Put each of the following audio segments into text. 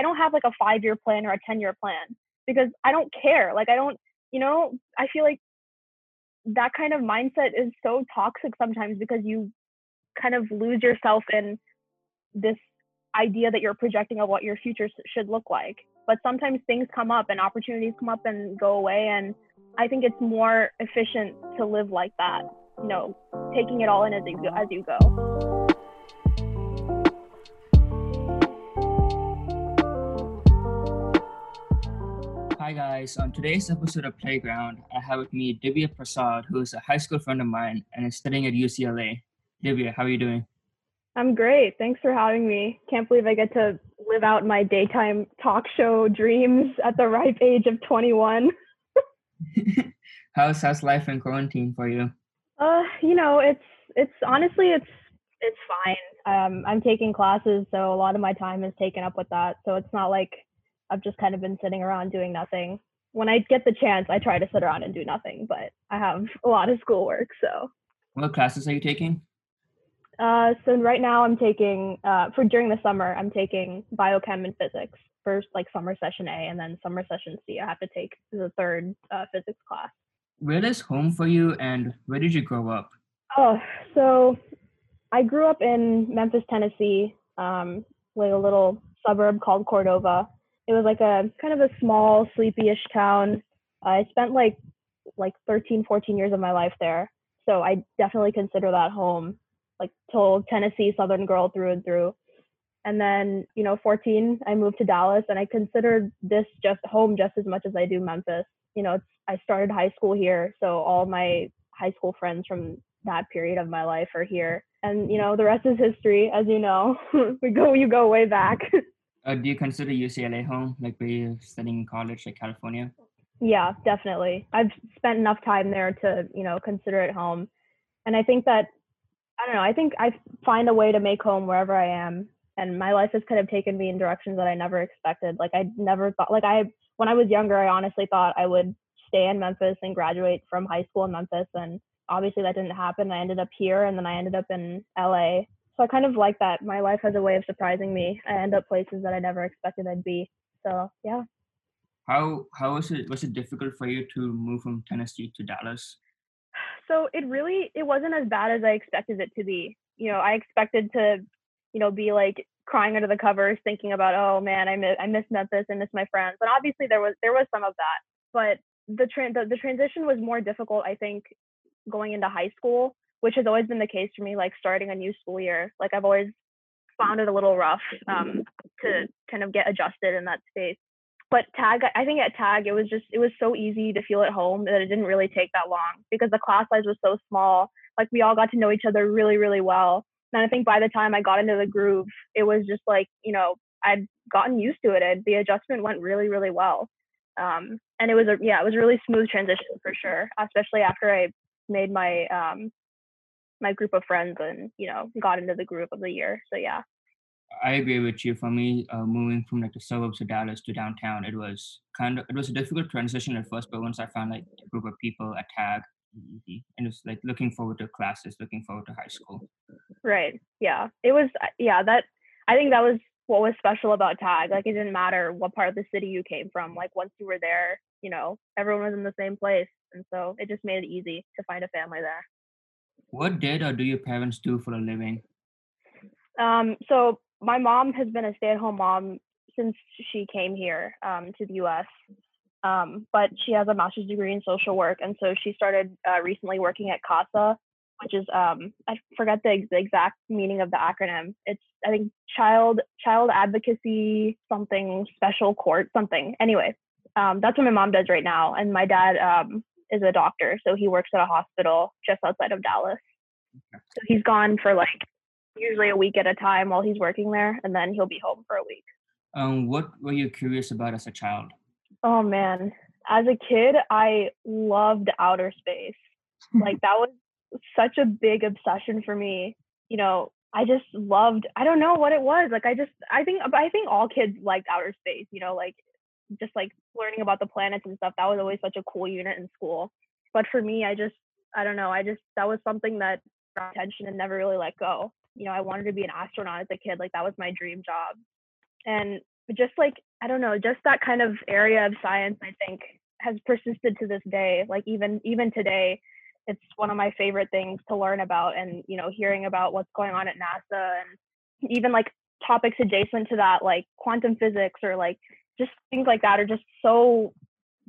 I don't have like a five year plan or a 10 year plan because I don't care. Like, I don't, you know, I feel like that kind of mindset is so toxic sometimes because you kind of lose yourself in this idea that you're projecting of what your future should look like. But sometimes things come up and opportunities come up and go away. And I think it's more efficient to live like that, you know, taking it all in as you. As you go. Hi guys, on today's episode of Playground, I have with me Divya Prasad, who is a high school friend of mine and is studying at UCLA. Divya, how are you doing? I'm great. Thanks for having me. Can't believe I get to live out my daytime talk show dreams at the ripe age of 21. how's how's life in quarantine for you? Uh, you know, it's it's honestly it's it's fine. Um, I'm taking classes, so a lot of my time is taken up with that. So it's not like I've just kind of been sitting around doing nothing. When I get the chance, I try to sit around and do nothing, but I have a lot of schoolwork. So, what classes are you taking? Uh, so right now I'm taking uh, for during the summer I'm taking biochem and physics first like summer session A and then summer session C. I have to take the third uh, physics class. Where is home for you, and where did you grow up? Oh, so I grew up in Memphis, Tennessee, um, like a little suburb called Cordova, it was like a kind of a small, sleepy-ish town. I spent like like 13, 14 years of my life there. So I definitely consider that home, like total Tennessee Southern girl through and through. And then, you know, 14, I moved to Dallas and I considered this just home just as much as I do Memphis. You know, I started high school here. So all my high school friends from that period of my life are here. And, you know, the rest is history, as you know. we go, you go way back. Uh, do you consider UCLA home, like where you're studying in college, like California? Yeah, definitely. I've spent enough time there to, you know, consider it home. And I think that, I don't know, I think I find a way to make home wherever I am. And my life has kind of taken me in directions that I never expected. Like, I never thought, like, I, when I was younger, I honestly thought I would stay in Memphis and graduate from high school in Memphis. And obviously that didn't happen. I ended up here and then I ended up in LA so I kind of like that. My life has a way of surprising me. I end up places that I never expected I'd be. So yeah. How how was it was it difficult for you to move from Tennessee to Dallas? So it really it wasn't as bad as I expected it to be. You know, I expected to, you know, be like crying under the covers, thinking about, oh man, I miss I miss Memphis, I miss my friends. And obviously there was there was some of that, but the, tra- the the transition was more difficult, I think, going into high school which has always been the case for me, like starting a new school year. Like I've always found it a little rough um, to kind of get adjusted in that space. But tag, I think at tag, it was just, it was so easy to feel at home that it didn't really take that long because the class size was so small. Like we all got to know each other really, really well. And I think by the time I got into the groove, it was just like, you know, I'd gotten used to it and the adjustment went really, really well. Um, and it was a, yeah, it was a really smooth transition for sure, especially after I made my um, my group of friends and you know got into the group of the year so yeah. I agree with you for me uh, moving from like the suburbs of dallas to downtown it was kind of it was a difficult transition at first but once i found like a group of people at tag easy and it's like looking forward to classes looking forward to high school. Right yeah it was uh, yeah that i think that was what was special about tag like it didn't matter what part of the city you came from like once you were there you know everyone was in the same place and so it just made it easy to find a family there what did or do your parents do for a living? Um, so my mom has been a stay-at-home mom since she came here um, to the U.S. Um, but she has a master's degree in social work, and so she started uh, recently working at CASA, which is um, I forget the, the, exact meaning of the acronym. It's I think Child Child Advocacy something Special Court something. Anyway, um, that's what my mom does right now, and my dad um, is a doctor, so he works at a hospital just outside of Dallas. Okay. So he's gone for like usually a week at a time while he's working there, and then he'll be home for a week. Um, what were you curious about as a child? Oh man, as a kid, I loved outer space. like that was such a big obsession for me. You know, I just loved. I don't know what it was. Like I just, I think, I think all kids liked outer space. You know, like just like learning about the planets and stuff that was always such a cool unit in school. But for me i just i don't know i just that was something that got attention and never really let go. You know i wanted to be an astronaut as a kid like that was my dream job. And just like I don't know, just that kind of area of science I think has persisted to this day. Like even even today, it's one of my favorite things to learn about and you know hearing about what's going on at NASA and even like topics adjacent to that like quantum physics or like just things like that are just so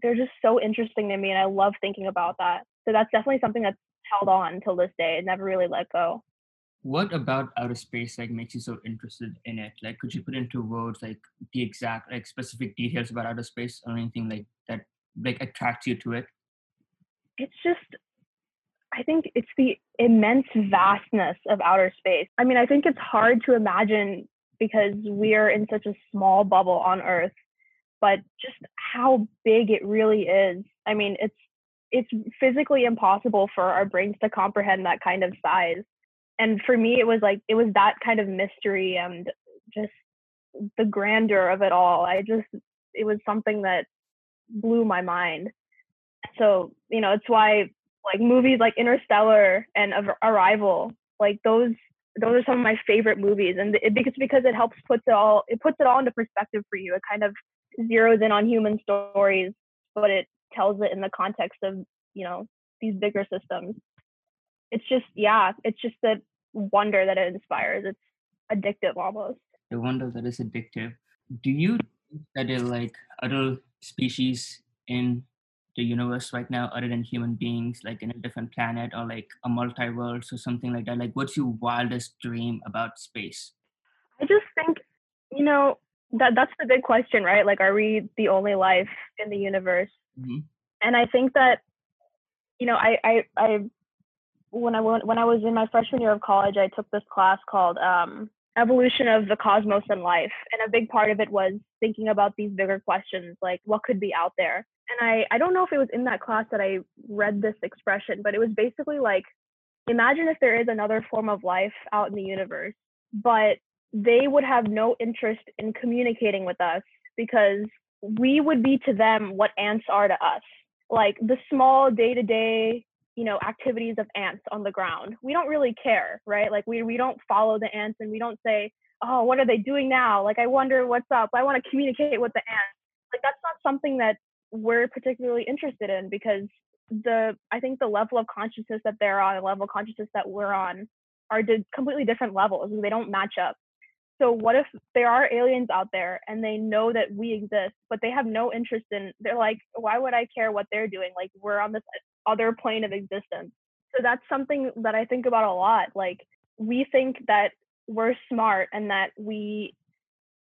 they're just so interesting to me and I love thinking about that. So that's definitely something that's held on till this day. and never really let go. What about outer space like makes you so interested in it? Like could you put into words like the exact like specific details about outer space or anything like that like attracts you to it? It's just I think it's the immense vastness of outer space. I mean, I think it's hard to imagine because we're in such a small bubble on Earth, but just how big it really is. I mean, it's it's physically impossible for our brains to comprehend that kind of size. And for me, it was like it was that kind of mystery and just the grandeur of it all. I just it was something that blew my mind. So, you know, it's why like movies like Interstellar and Arrival, like those those are some of my favorite movies and it, because because it helps puts it all it puts it all into perspective for you. It kind of zeroes in on human stories, but it tells it in the context of, you know, these bigger systems. It's just yeah, it's just the wonder that it inspires. It's addictive almost. The wonder that is addictive. Do you think that it like other species in the universe right now other than human beings like in a different planet or like a multiverse or something like that like what's your wildest dream about space i just think you know that that's the big question right? Like are we the only life in the universe? Mm-hmm. and i think that you know i i i when i when i was in my freshman year of college i took this class called um evolution of the cosmos and life. And a big part of it was thinking about these bigger questions like what could be out there. And I, I don't know if it was in that class that I read this expression, but it was basically like imagine if there is another form of life out in the universe, but they would have no interest in communicating with us because we would be to them what ants are to us. Like the small day to day, you know, activities of ants on the ground. We don't really care, right? Like we, we don't follow the ants and we don't say, oh, what are they doing now? Like I wonder what's up. I want to communicate with the ants. Like that's not something that we're particularly interested in because the I think the level of consciousness that they're on, the level of consciousness that we're on, are completely different levels. They don't match up. So what if there are aliens out there and they know that we exist, but they have no interest in? They're like, why would I care what they're doing? Like we're on this other plane of existence. So that's something that I think about a lot. Like we think that we're smart and that we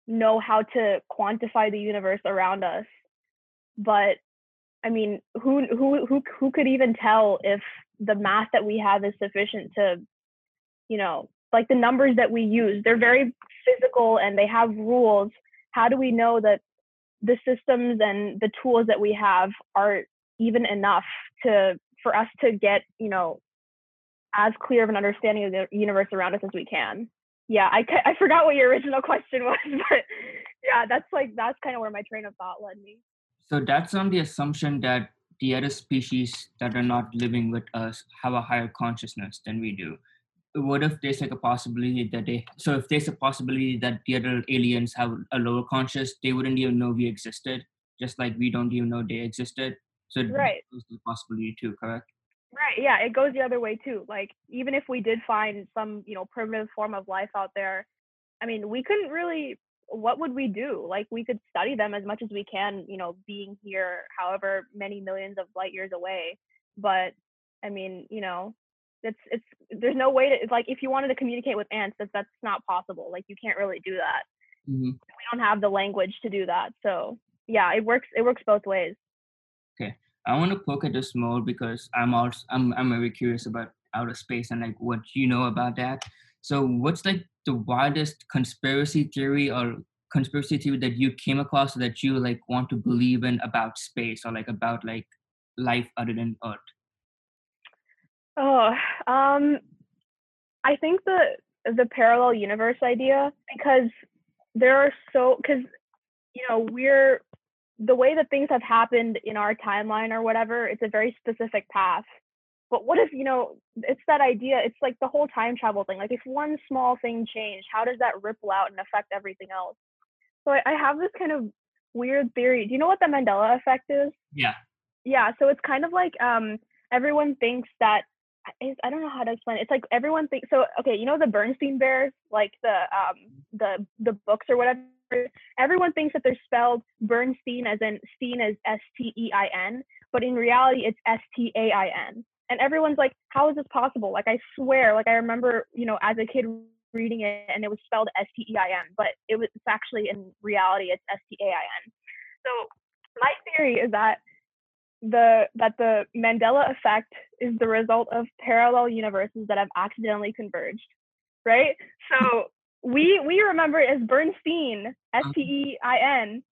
know how to quantify the universe around us but I mean, who who who who could even tell if the math that we have is sufficient to, you know, like the numbers that we use, they're very physical and they have rules. How do we know that the systems and the tools that we have are even enough to for us to get, you know, as clear of an understanding of the universe around us as we can? Yeah, I I forgot what your original question was, but yeah, that's like that's kind of where my train of thought led me. So that's on the assumption that the other species that are not living with us have a higher consciousness than we do. What if there's like a possibility that they, so if there's a possibility that the other aliens have a lower conscious, they wouldn't even know we existed, just like we don't even know they existed. So right. there's the possibility too, correct? Right. Yeah, it goes the other way too. Like even if we did find some, you know, primitive form of life out there, I mean, we couldn't really what would we do? Like we could study them as much as we can, you know, being here however many millions of light years away. But I mean, you know, it's it's there's no way to it's like if you wanted to communicate with ants, that that's not possible. Like you can't really do that. Mm-hmm. We don't have the language to do that. So yeah, it works. It works both ways. Okay, I want to poke at this more because I'm also I'm I'm very curious about outer space and like what you know about that. So what's like the wildest conspiracy theory or conspiracy theory that you came across that you like want to believe in about space or like about like life other than earth oh um i think the the parallel universe idea because there are so because you know we're the way that things have happened in our timeline or whatever it's a very specific path but what if you know it's that idea it's like the whole time travel thing like if one small thing changed how does that ripple out and affect everything else So I, I have this kind of weird theory. Do you know what the Mandela effect is? Yeah. Yeah. So it's kind of like um, everyone thinks that I don't know how to explain it. It's like everyone thinks so. Okay, you know the Bernstein Bears, like the um the the books or whatever. Everyone thinks that they're spelled Bernstein as in Steen as S T E I N, but in reality it's S T A I N. And everyone's like, how is this possible? Like I swear, like I remember, you know, as a kid reading it and it was spelled S T E I N, but it was it's actually in reality it's S T A I N. So my theory is that the that the Mandela effect is the result of parallel universes that have accidentally converged, right? So we we remember it as Bernstein, mm-hmm. S T E I N,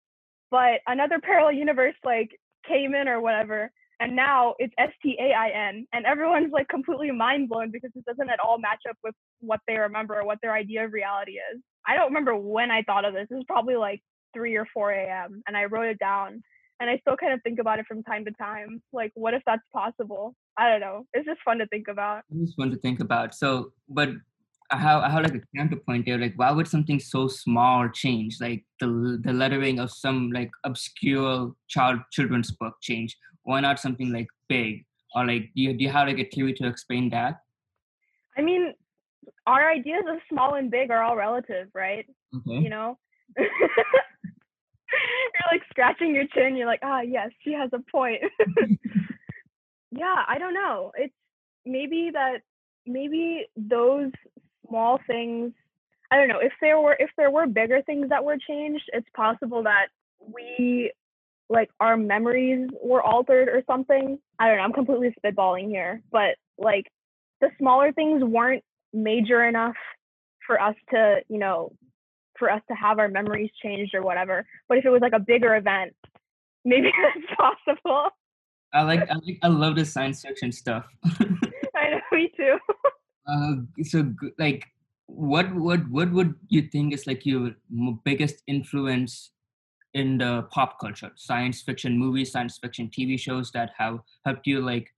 but another parallel universe like came in or whatever, and now it's S T A I N, and everyone's like completely mind blown because it doesn't at all match up with what they remember or what their idea of reality is. I don't remember when I thought of this. It was probably like three or four a.m. and I wrote it down and I still kind of think about it from time to time. Like, what if that's possible? I don't know. It's just fun to think about. It's just fun to think about. So, but I have, I have like a counterpoint here. Like, why would something so small change? Like the the lettering of some like obscure child children's book change. Why not something like big? Or like, do you, do you have like a theory to explain that? I mean, our ideas of small and big are all relative, right? Okay. You know. you're like scratching your chin. You're like, ah, yes, she has a point. yeah, I don't know. It's maybe that maybe those small things. I don't know if there were if there were bigger things that were changed. It's possible that we like our memories were altered or something. I don't know. I'm completely spitballing here, but like the smaller things weren't major enough for us to, you know, for us to have our memories changed or whatever. But if it was like a bigger event, maybe that's possible. I like I like I love the science fiction stuff. I know, me too. uh, so like what what what would you think is like your biggest influence in the pop culture science fiction movies science fiction tv shows that have helped you like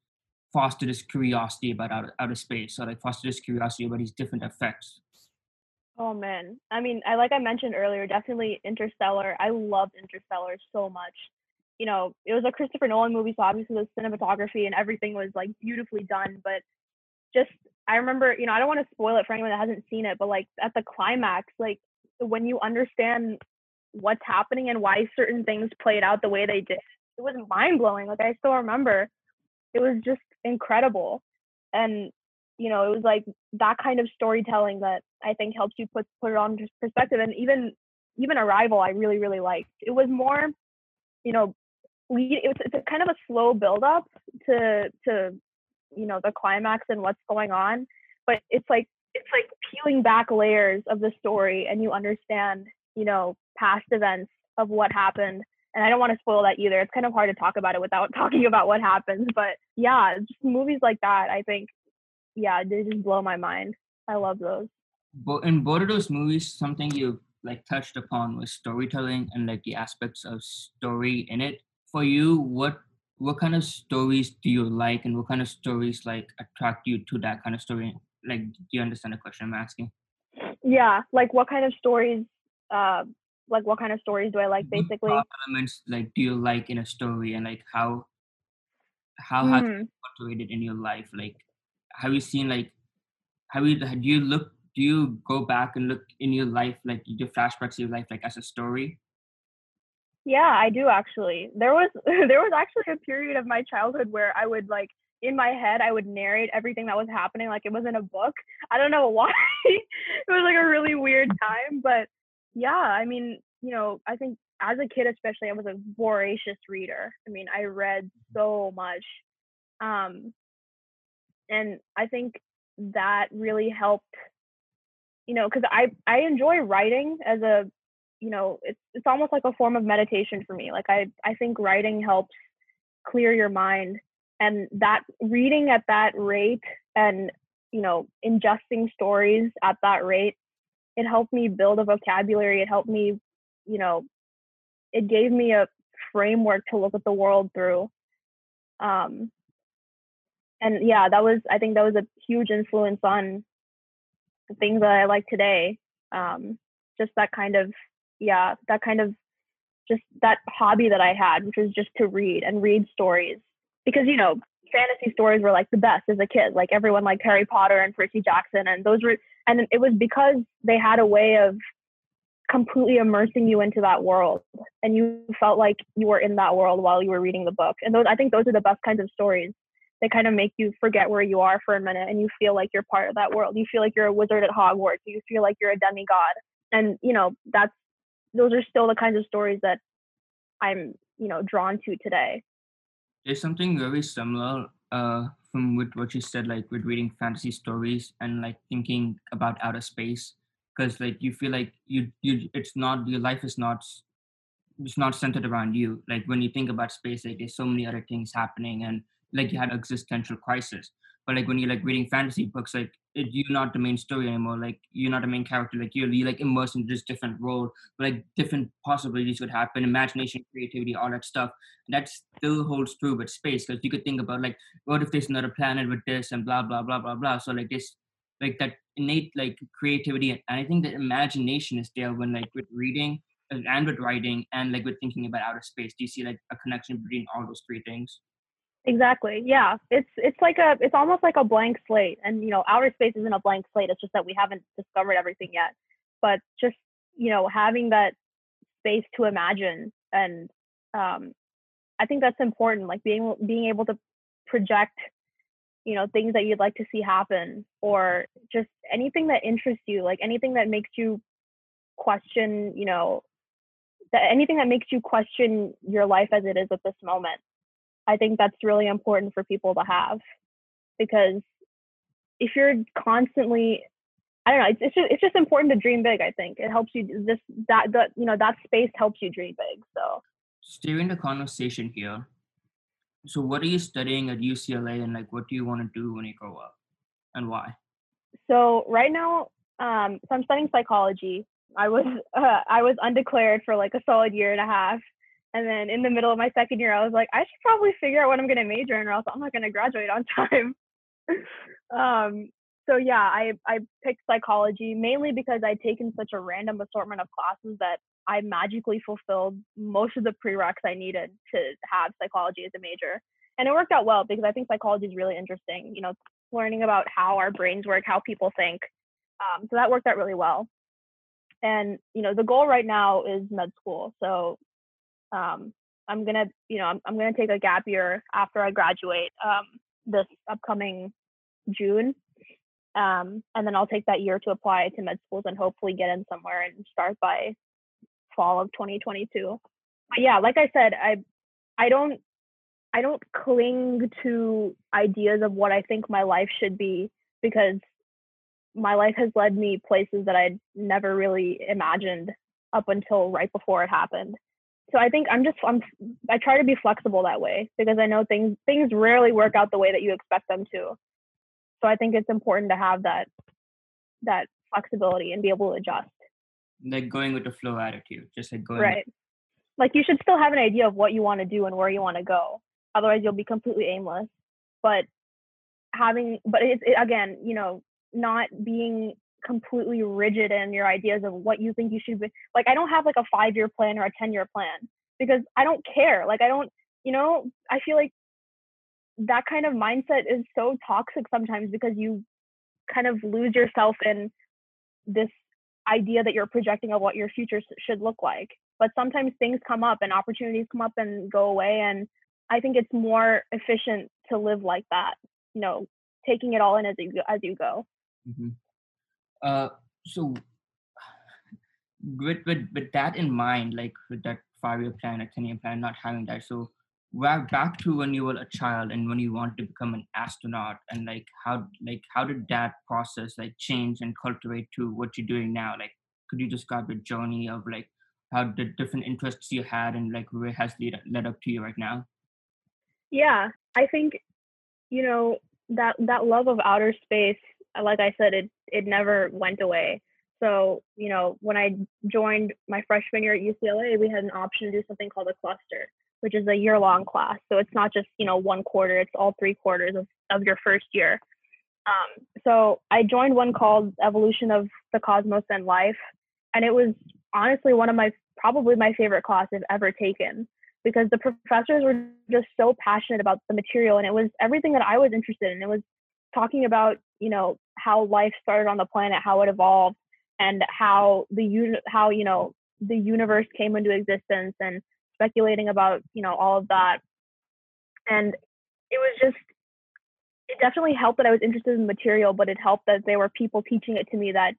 foster this curiosity about outer, outer space or like foster this curiosity about these different effects Oh man. I mean, I like I mentioned earlier, definitely Interstellar. I loved Interstellar so much. You know, it was a Christopher Nolan movie, so obviously the cinematography and everything was like beautifully done, but just I remember, you know, I don't want to spoil it for anyone that hasn't seen it, but like at the climax, like when you understand what's happening and why certain things played out the way they did, it was mind blowing. Like I still remember. It was just incredible. And you know, it was like that kind of storytelling that I think helps you put put it on perspective. And even even Arrival, I really really liked. It was more, you know, we it's it's a kind of a slow build up to to you know the climax and what's going on, but it's like it's like peeling back layers of the story and you understand you know past events of what happened and I don't want to spoil that either. It's kind of hard to talk about it without talking about what happens. But yeah, just movies like that, I think yeah, they just blow my mind. I love those. But in both of those movies, something you like touched upon was storytelling and like the aspects of story in it. For you, what what kind of stories do you like, and what kind of stories like attract you to that kind of story? Like, do you understand the question I'm asking? Yeah, like what kind of stories? Uh, like what kind of stories do I like? Basically, what elements like do you like in a story, and like how how mm. has it cultivated in your life? Like, have you seen like have you do you look do you go back and look in your life like you do flashbacks to your life like as a story? Yeah i do actually. There was there was actually a period of my childhood where i would like in my head i would narrate everything that was happening like it was in a book. I don't know why. It was like a really weird time but yeah i mean you know i think as a kid especially i was a voracious reader. I mean i read so much. Um and i think that really helped you know because i i enjoy writing as a you know it's it's almost like a form of meditation for me like i i think writing helps clear your mind and that reading at that rate and you know ingesting stories at that rate it helped me build a vocabulary it helped me you know it gave me a framework to look at the world through um and yeah, that was I think that was a huge influence on the things that I like today. Um, just that kind of yeah, that kind of just that hobby that I had, which was just to read and read stories. Because, you know, fantasy stories were like the best as a kid. Like everyone liked Harry Potter and Percy Jackson. And those were, and it was because they had a way of completely immersing you into that world. And you felt like you were in that world while you were reading the book. And those, I think those are the best kinds of stories. They kind of make you forget where you are for a minute and you feel like you're part of that world. You feel like you're a wizard at Hogwarts. You feel like you're a demigod. And, you know, that's those are still the kinds of stories that I'm, you know, drawn to today. There's something very similar uh, from with what you said, like with reading fantasy stories and like thinking about outer space, because like you feel like you you it's not your life is not it's not centered around you. Like when you think about space, like there's so many other things happening, and like you had existential crisis. But like when you're like reading fantasy books, like it, you're not the main story anymore. Like you're not a main character. Like you're, you're like immersed in this different role. But like different possibilities would happen, imagination, creativity, all that stuff. And that still holds true with space because you could think about like what if there's another planet with this and blah blah blah blah blah. So like this, like that innate like creativity and I think that imagination is there when like with reading and with writing and like with thinking about outer space. Do you see like a connection between all those three things? Exactly. Yeah. It's it's like a it's almost like a blank slate. And you know, outer space isn't a blank slate. It's just that we haven't discovered everything yet. But just, you know, having that space to imagine and um I think that's important, like being being able to project, you know, things that you'd like to see happen or just anything that interests you, like anything that makes you question, you know, that anything that makes you question your life as it is at this moment I think that's really important for people to have because if you're constantly I don't know, it's, it's just it's just important to dream big, I think. It helps you this that that you know, that space helps you dream big. So steering the conversation here. So what are you studying at UCLA and like what do you want to do when you grow up and why? So right now, um, so I'm studying psychology. I was uh, I was undeclared for like a solid year and a half and then in the middle of my second year, I was like, I should probably figure out what I'm going to major in, or else I'm not going to graduate on time. um, so yeah, I I picked psychology mainly because I'd taken such a random assortment of classes that I magically fulfilled most of the prereqs I needed to have psychology as a major. And it worked out well because I think psychology is really interesting. You know, learning about how our brains work, how people think. Um, so that worked out really well. And you know, the goal right now is med school. So um, I'm gonna, you know, I'm, I'm gonna take a gap year after I graduate um, this upcoming June, um, and then I'll take that year to apply to med schools and hopefully get in somewhere and start by fall of 2022. But yeah, like I said, I I don't I don't cling to ideas of what I think my life should be because my life has led me places that I'd never really imagined up until right before it happened so I think I'm just I'm I try to be flexible that way because I know things things rarely work out the way that you expect them to. So I think it's important to have that that flexibility and be able to adjust. Like going with the flow attitude, just like going right. With- like you should still have an idea of what you want to do and where you want to go. Otherwise, you'll be completely aimless. But having, but it's it, again, you know, not being completely rigid in your ideas of what you think you should be like i don't have like a five year plan or a 10 year plan because i don't care like i don't you know i feel like that kind of mindset is so toxic sometimes because you kind of lose yourself in this idea that you're projecting of what your future should look like but sometimes things come up and opportunities come up and go away and i think it's more efficient to live like that you know taking it all in as you go, as you go mm-hmm. Uh, so with, with with that in mind, like with that five year plan, a ten year plan, not having that, so back to when you were a child and when you wanted to become an astronaut, and like how like how did that process like change and cultivate to what you're doing now? Like, could you describe the journey of like how the different interests you had and like where has led led up to you right now? Yeah, I think you know that that love of outer space like I said, it it never went away. So, you know, when I joined my freshman year at UCLA, we had an option to do something called a cluster, which is a year long class. So it's not just, you know, one quarter, it's all three quarters of, of your first year. Um, so I joined one called Evolution of the Cosmos and Life. And it was honestly one of my probably my favorite class I've ever taken because the professors were just so passionate about the material and it was everything that I was interested in. It was talking about, you know, how life started on the planet, how it evolved and how the un- how, you know, the universe came into existence and speculating about, you know, all of that. And it was just it definitely helped that I was interested in the material, but it helped that there were people teaching it to me that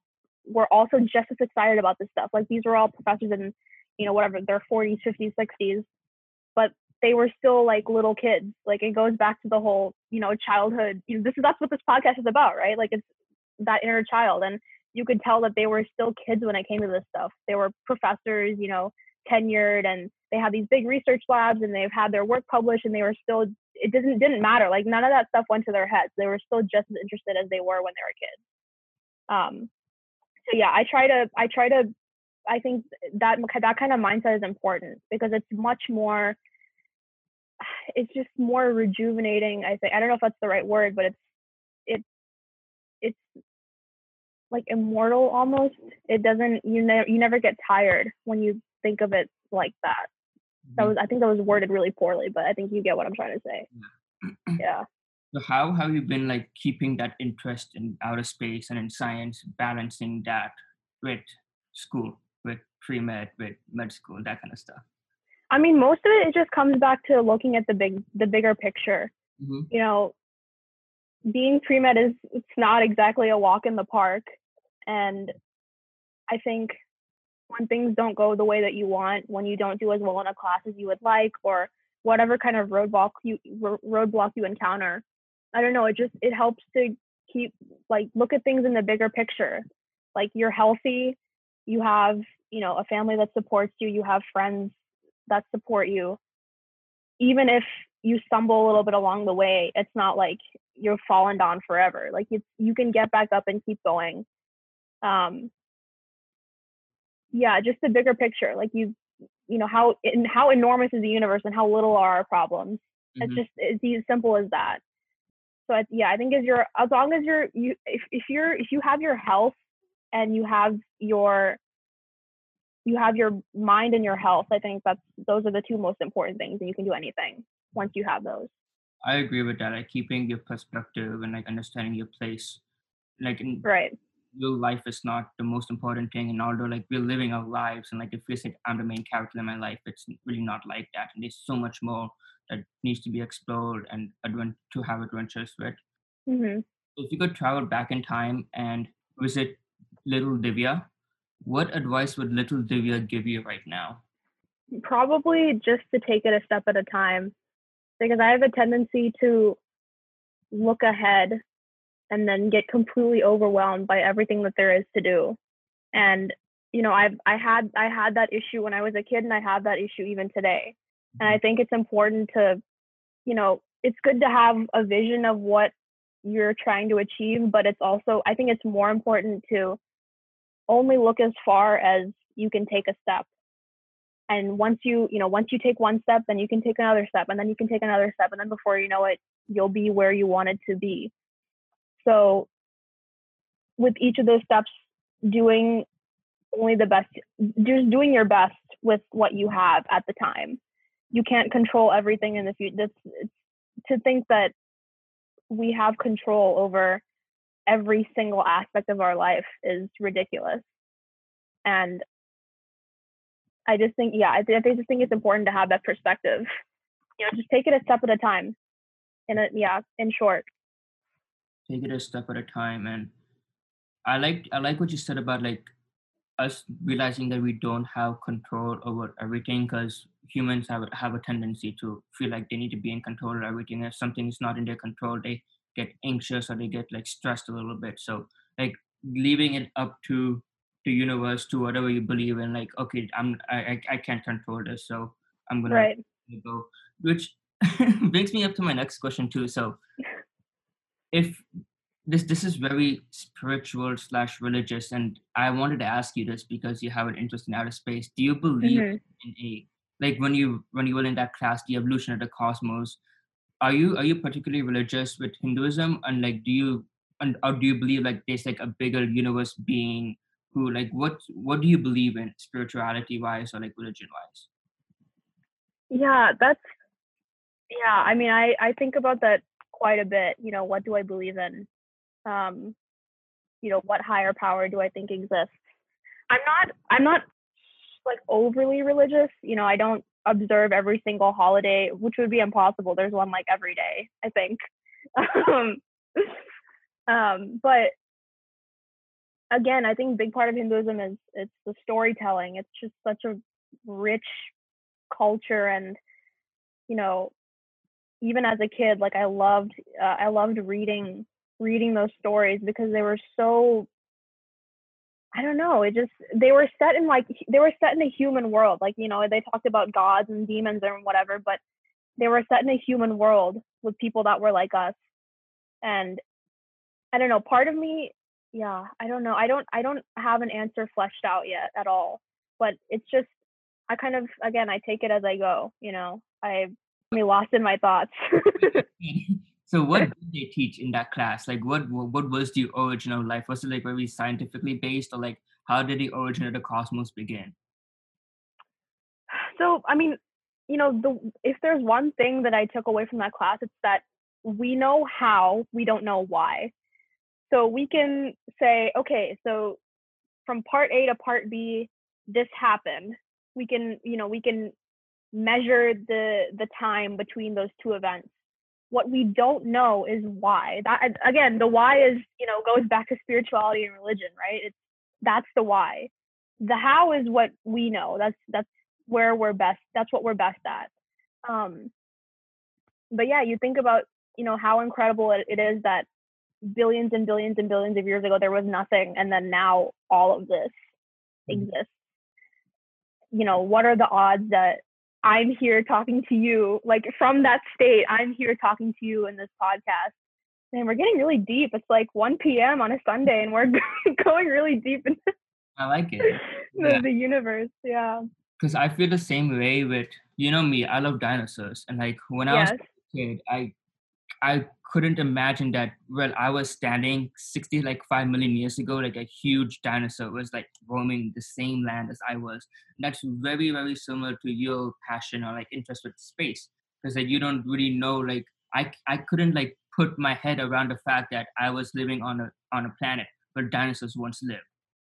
were also just as excited about this stuff. Like these were all professors in, you know, whatever, their 40s, 50s, 60s, but they were still like little kids. Like it goes back to the whole, you know, childhood. You know, this is that's what this podcast is about, right? Like it's that inner child. And you could tell that they were still kids when it came to this stuff. They were professors, you know, tenured and they had these big research labs and they've had their work published and they were still it didn't didn't matter. Like none of that stuff went to their heads. They were still just as interested as they were when they were kids. Um, so yeah, I try to I try to I think that that kind of mindset is important because it's much more it's just more rejuvenating. I think I don't know if that's the right word, but it's it's it's like immortal almost. It doesn't you never you never get tired when you think of it like that. That mm-hmm. was I think that was worded really poorly, but I think you get what I'm trying to say. Yeah. yeah. So how have you been like keeping that interest in outer space and in science, balancing that with school, with pre med, with med school, that kind of stuff? I mean, most of it it just comes back to looking at the big the bigger picture. Mm-hmm. You know, being pre med is it's not exactly a walk in the park, and I think when things don't go the way that you want, when you don't do as well in a class as you would like, or whatever kind of roadblock you roadblock you encounter, I don't know. It just it helps to keep like look at things in the bigger picture. Like you're healthy, you have you know a family that supports you, you have friends that support you. Even if you stumble a little bit along the way, it's not like you're fallen down forever. Like it's you can get back up and keep going. Um, yeah, just the bigger picture. Like you, you know how in, how enormous is the universe and how little are our problems. Mm-hmm. It's just it's as simple as that. So I, yeah, I think as you're as long as you're you if if you're if you have your health and you have your you have your mind and your health, I think that's those are the two most important things, and you can do anything once you have those. I agree with that. Like keeping your perspective and like understanding your place, like in, right your life is not the most important thing and although like we're living our lives and like if we say i'm the main character in my life it's really not like that and there's so much more that needs to be explored and advent to have adventures with mm-hmm. if you could travel back in time and visit little divya what advice would little divya give you right now? Probably just to take it a step at a time. Because i have a tendency to look ahead and then get completely overwhelmed by everything that there is to do. And you know i've i had i had that issue when i was a kid and i have that issue even today. And i mm-hmm. think it's important to you know it's good to have a vision of what you're trying to achieve but it's also i think it's more important to only look as far as you can take a step and once you you know once you take one step then you can take another step and then you can take another step and then before you know it you'll be where you wanted to be so with each of those steps, doing only the best, just doing your best with what you have at the time. You can't control everything in the future. That's, to think that we have control over every single aspect of our life is ridiculous. And I just think, yeah, I, I just think it's important to have that perspective. You know, just take it a step at a time. In a, yeah, in short take it a step at a time and i like i like what you said about like us realizing that we don't have control over everything because humans have have a tendency to feel like they need to be in control of everything if something is not in their control they get anxious or they get like stressed a little bit so like leaving it up to the universe to whatever you believe in like okay i'm i i can't control this so i'm gonna right. go which brings me up to my next question too so if this this is very spiritual slash religious and i wanted to ask you this because you have an interest in outer space do you believe mm-hmm. in a like when you when you were in that class the evolution of the cosmos are you are you particularly religious with hinduism and like do you and or do you believe like there's like a bigger universe being who like what what do you believe in spirituality wise or like religion wise? Yeah, that's yeah. I mean, I I think about that quite a bit. You know, what do I believe in? Um, you know, what higher power do I think exists? I'm not I'm not like overly religious. You know, I don't observe every single holiday, which would be impossible. There's one like every day, I think. um, um, but again, I think big part of Hinduism is it's the storytelling. It's just such a rich culture, and you know, even as a kid, like I loved uh, I loved reading reading those stories because they were so I don't know. It just they were set in like they were set in a human world. Like you know they talked about gods and demons and whatever, but they were set in a human world with people that were like us. And I don't know. Part of me, yeah, I don't know. I don't I don't have an answer fleshed out yet at all. But it's just I kind of again I take it as I go. You know, I me lost in my thoughts. So what did they teach in that class? Like what what was the origin of life? Was it like very scientifically based or like how did the origin of the cosmos begin? So I mean, you know, the if there's one thing that I took away from that class, it's that we know how, we don't know why. So we can say, okay, so from part A to part B, this happened. We can, you know, we can measure the the time between those two events what we don't know is why. That again the why is you know goes back to spirituality and religion right? It's that's the why. The how is what we know. That's that's where we're best that's what we're best at. Um but yeah you think about you know how incredible it, it is that billions and billions and billions of years ago there was nothing and then now all of this mm-hmm. exists. You know what are the odds that I'm here talking to you, like from that state, I'm here talking to you in this podcast. And we're getting really deep. It's like 1 p.m. on a Sunday, and we're going really deep into I like it. the, yeah. the universe. Yeah. Because I feel the same way with, you know me, I love dinosaurs. And like when I yes. was a kid, I I couldn't imagine that well i was standing 60 like 5 million years ago like a huge dinosaur was like roaming the same land as i was. And that's very very similar to your passion or like interest with space because like you don't really know like i i couldn't like put my head around the fact that i was living on a on a planet where dinosaurs once lived.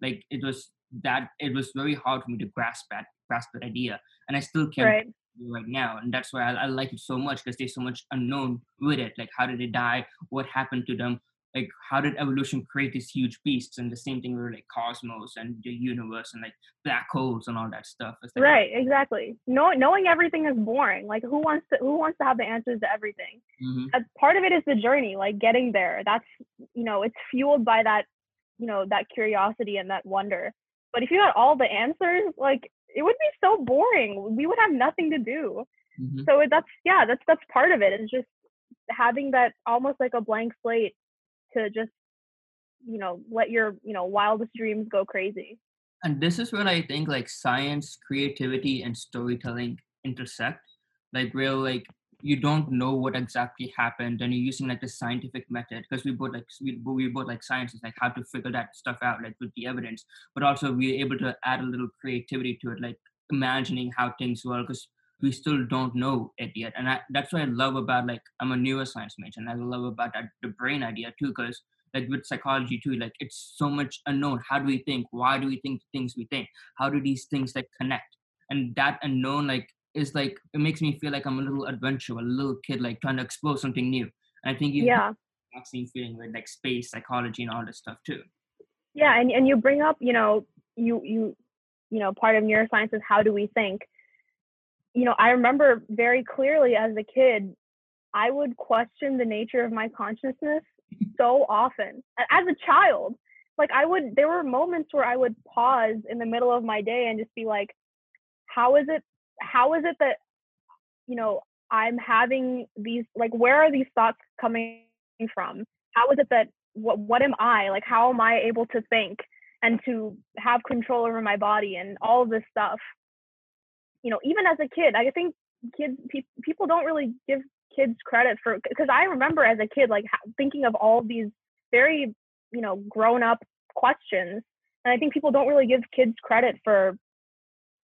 Like it was that it was very hard for me to grasp that grasp that idea and i still can't right right now and that's why I, I like it so much because there's so much unknown with it like how did they die? What happened to them? Like how did evolution create these huge beasts? And the same thing with like cosmos and the universe and like black holes and all that stuff. Right exactly. No, knowing everything is boring. Like who wants to who wants to have the answers to everything? Mm-hmm. part of it is the journey like getting there. That's you know it's fueled by that you know that curiosity and that wonder. But if you had all the answers like it would be so boring. We would have nothing to do. Mm-hmm. So that's yeah, that's that's part of it. It's just having that almost like a blank slate to just you know let your you know wildest dreams go crazy. And this is when I think like science, creativity, and storytelling intersect. Like real like you don't know what exactly happened and you're using like the scientific method because we both like we, we both like science is like how to figure that stuff out like with the evidence but also we're able to add a little creativity to it like imagining how things work because we still don't know it yet and I, that's what i love about like i'm a neuroscience major and i love about that the brain idea too because like with psychology too like it's so much unknown how do we think why do we think the things we think how do these things like connect and that unknown like is like it makes me feel like I'm a little adventurer, a little kid like trying to explore something new. And I think you yeah. that same feeling with like space, psychology, and all this stuff too. Yeah, and and you bring up, you know, you you you know, part of neuroscience is how do we think. You know, I remember very clearly as a kid, I would question the nature of my consciousness so often as a child. Like I would, there were moments where I would pause in the middle of my day and just be like, how is it how is it that you know i'm having these like where are these thoughts coming from? How is it that what what am i? Like how am i able to think and to have control over my body and all this stuff? You know even as a kid i think kids pe- people don't really give kids credit for because i remember as a kid like thinking of all these very you know grown up questions And I think people don't really give kids credit for,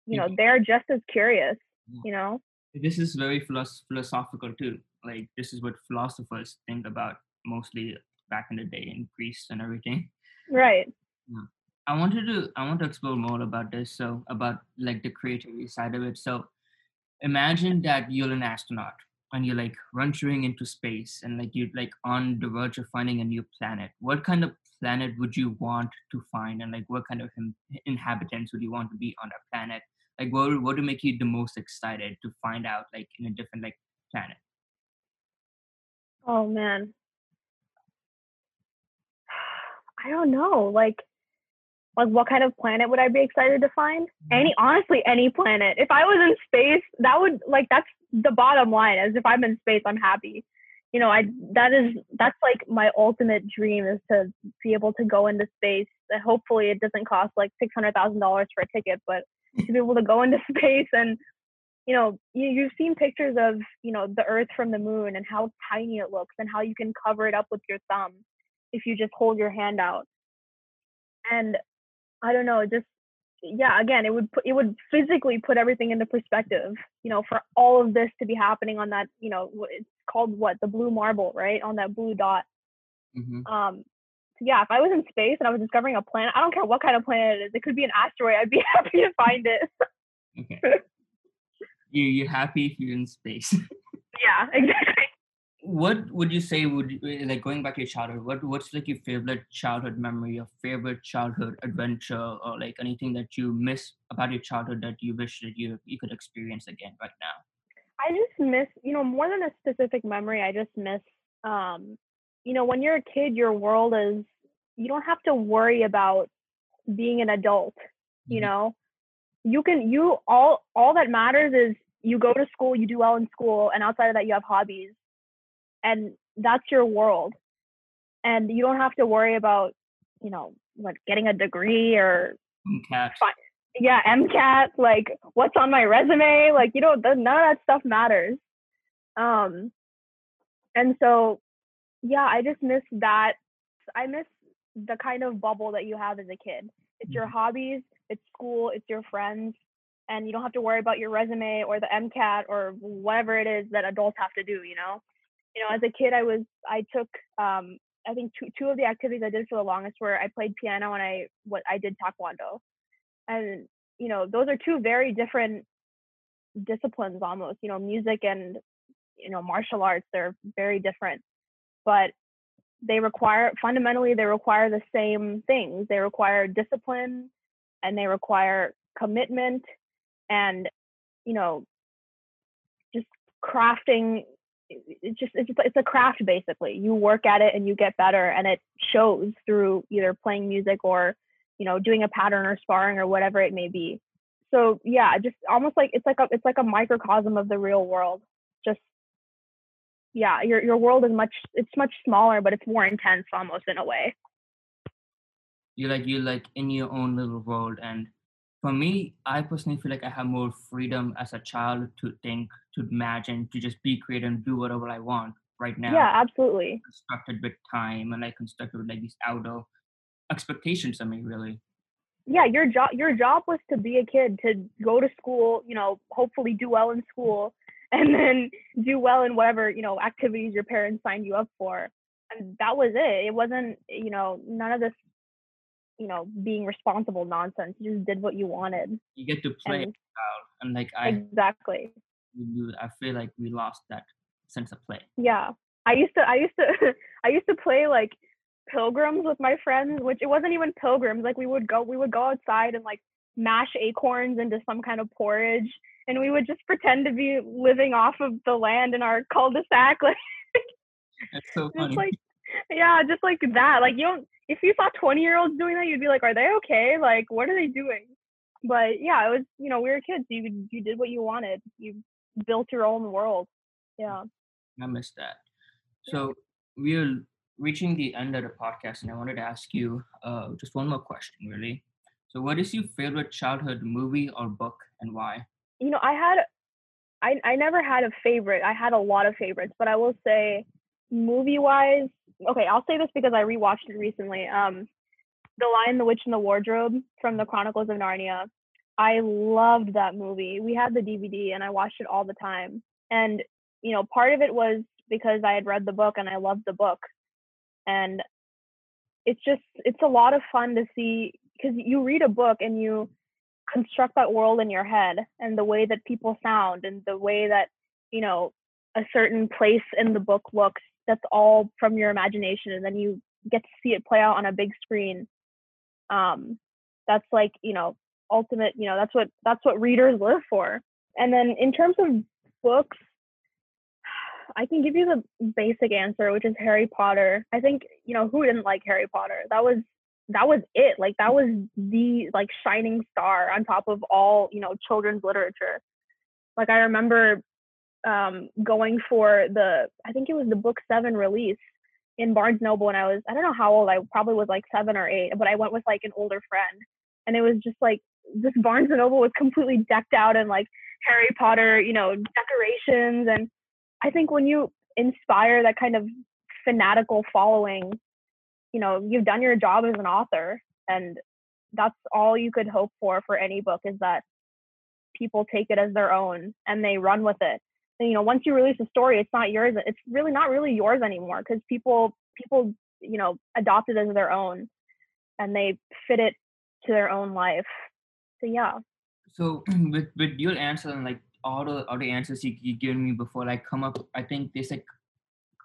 you know, they're just as curious, Yeah. you know? This is very philos- philosophical too. Like this is what philosophers think about mostly back in the day in Greece and everything. Right. I wanted to I want to explore more about this. So about like the creativity side of it. So imagine that you're an astronaut and you're like venturing into space and like you're like on the verge of finding a new planet. What kind of planet would you want to find and like what kind of inhabitants would you want to be on a planet? Like what would- what would make you the most excited to find out like in a different like planet? Oh man. I don't know. Like like what kind of planet would I be excited to find? Mm-hmm. Any honestly, any planet. If I was in space, that would like that's the bottom line. As if I'm in space, I'm happy. You know, I that is that's like my ultimate dream is to be able to go into space. And hopefully it doesn't cost like six hundred thousand dollars for a ticket, but to be able to go into space and you know, you, you've seen pictures of, you know, the earth from the moon and how tiny it looks and how you can cover it up with your thumb if you just hold your hand out. And I don't know, just yeah, again, it would put it would physically put everything into perspective, you know, for all of this to be happening on that, you know, it's called what? The blue marble, right? On that blue dot. hmm Um yeah, if I was in space and I was discovering a planet, I don't care what kind of planet it is. It could be an asteroid. I'd be happy to find it. Okay. you you happy if you're in space? yeah, exactly. what would you say would like going back to your childhood what what's like your favorite childhood memory your favorite childhood adventure or like anything that you miss about your childhood that you wish that you you could experience again right now I just miss, you know, more than a specific memory, I just miss, um, you know, when you're a kid, your world is, you don't have to worry about being an adult, you Mhm. know, you can, you, all, all that matters is you go to school, you do well in school, and outside of that, you have hobbies. And that's your world. And you don't have to worry about, you know, like getting a degree or Mm, cat yeah, MCAT, like what's on my resume, like you know, none of that stuff matters. Um, and so, yeah, I just miss that. I miss the kind of bubble that you have as a kid. It's your Mhm. hobbies, it's school, it's your friends, and you don't have to worry about your resume or the MCAT or whatever it is that adults have to do. You know, you know, as a kid, I was I took um, I think two two of the activities I did for the longest were I played piano and I what I did taekwondo and you know those are two very different disciplines almost you know music and you know martial arts they're very different but they require fundamentally they require the same things. They require discipline and they require commitment and you know just crafting it's just it's, it's a craft basically. You work at it and you get better and it shows through either playing music or you know doing a pattern or sparring or whatever it may be. So yeah just almost like it's like a it's like a microcosm of the real world. Just yeah your your world is much it's much smaller but it's more intense almost in a way. You're like you're like in your own little world and for me i personally feel like i have more freedom as a child to think to imagine to just be creative and do whatever i want right now. Yeah absolutely. Constructed with time and like constructed with like these outer expectations of me really. Yeah your job your job was to be a kid to go to school you know hopefully do well in school and then do well in whatever you know activities your parents signed you up for. And that was it. It wasn't you know none of this you know being responsible nonsense. You just did what you wanted. You get to play and out. And like i exactly. I feel like we lost that sense of play. Yeah. I used to i used to i used to play like pilgrims with my friends which it wasn't even pilgrims. Like we would go we would go outside and like mash acorns into some kind of porridge and we would just pretend to be living off of the land in our cul-de-sac like it's so just funny. like yeah just like that like you don't if you saw 20 year olds doing that you'd be like are they okay? Like what are they doing? But yeah it was you know we were kids you you did what you wanted you built your own world. Yeah. I missed that. So we're reaching the end of the podcast and i wanted to ask you uh, just one more question really. So what is your favorite childhood movie or book and why you know, I had, I I never had a favorite. I had a lot of favorites, but I will say, movie wise, okay, I'll say this because I rewatched it recently. Um, The Lion, the Witch, and the Wardrobe from the Chronicles of Narnia. I loved that movie. We had the DVD and I watched it all the time. And, you know, part of it was because I had read the book and I loved the book. And it's just, it's a lot of fun to see because you read a book and you construct that world in your head and the way that people sound and the way that, you know, a certain place in the book looks. That's all from your imagination. And then you get to see it play out on a big screen. Um, that's like, you know, ultimate, you know, that's what that's what readers live for. And then in terms of books, I can give you the basic answer, which is Harry Potter. I think, you know, who didn't like Harry Potter? That was that was it. Like that was the like shining star on top of all, you know, children's literature. Like I remember um going for the I think it was the book 7 release in Barnes Noble when I was I don't know how old I probably was like 7 or 8, but I went with like an older friend and it was just like this Barnes Noble was completely decked out in like Harry Potter, you know, decorations. And I think when you inspire that kind of fanatical following, you know, you've done your job as an author. And that's all you could hope for for any book is that people take it as their own and they run with it. And, you know, once you release a story, it's not yours. It's really not really yours anymore because people, people, you know, adopt it as their own and they fit it to their own life so yeah so with with your answer and like all the all the answers you, you given me before like come up i think there's like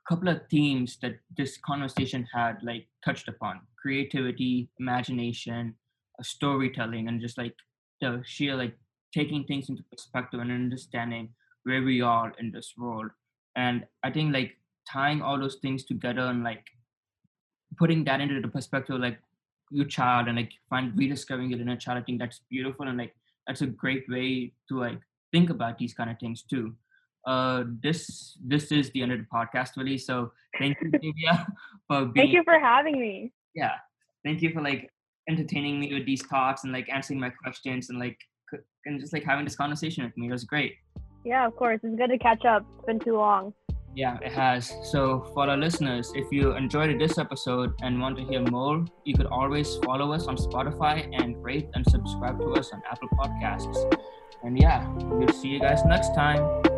couple of themes that this conversation had like touched upon. Creativity imagination uh, storytelling and just like the sheer like taking things into perspective and understanding where we are in this world. And i think like tying all those things together and like putting that into the perspective like your child and like find rediscovering your inner child i think that's beautiful and like that's a great way to like think about these kind of things too uh this this is the end of the podcast really so thank you Divya, for being, thank you for having me. Yeah. Thank you for like entertaining me with these thoughts and like answering my questions and like and just like having this conversation with me. It was great. Yeah of course. It's good to catch up. It's been too long. Yeah, it has. So, for our listeners, if you enjoyed this episode and want to hear more, you could always follow us on Spotify and rate and subscribe to us on Apple Podcasts. And yeah, we'll see you guys next time.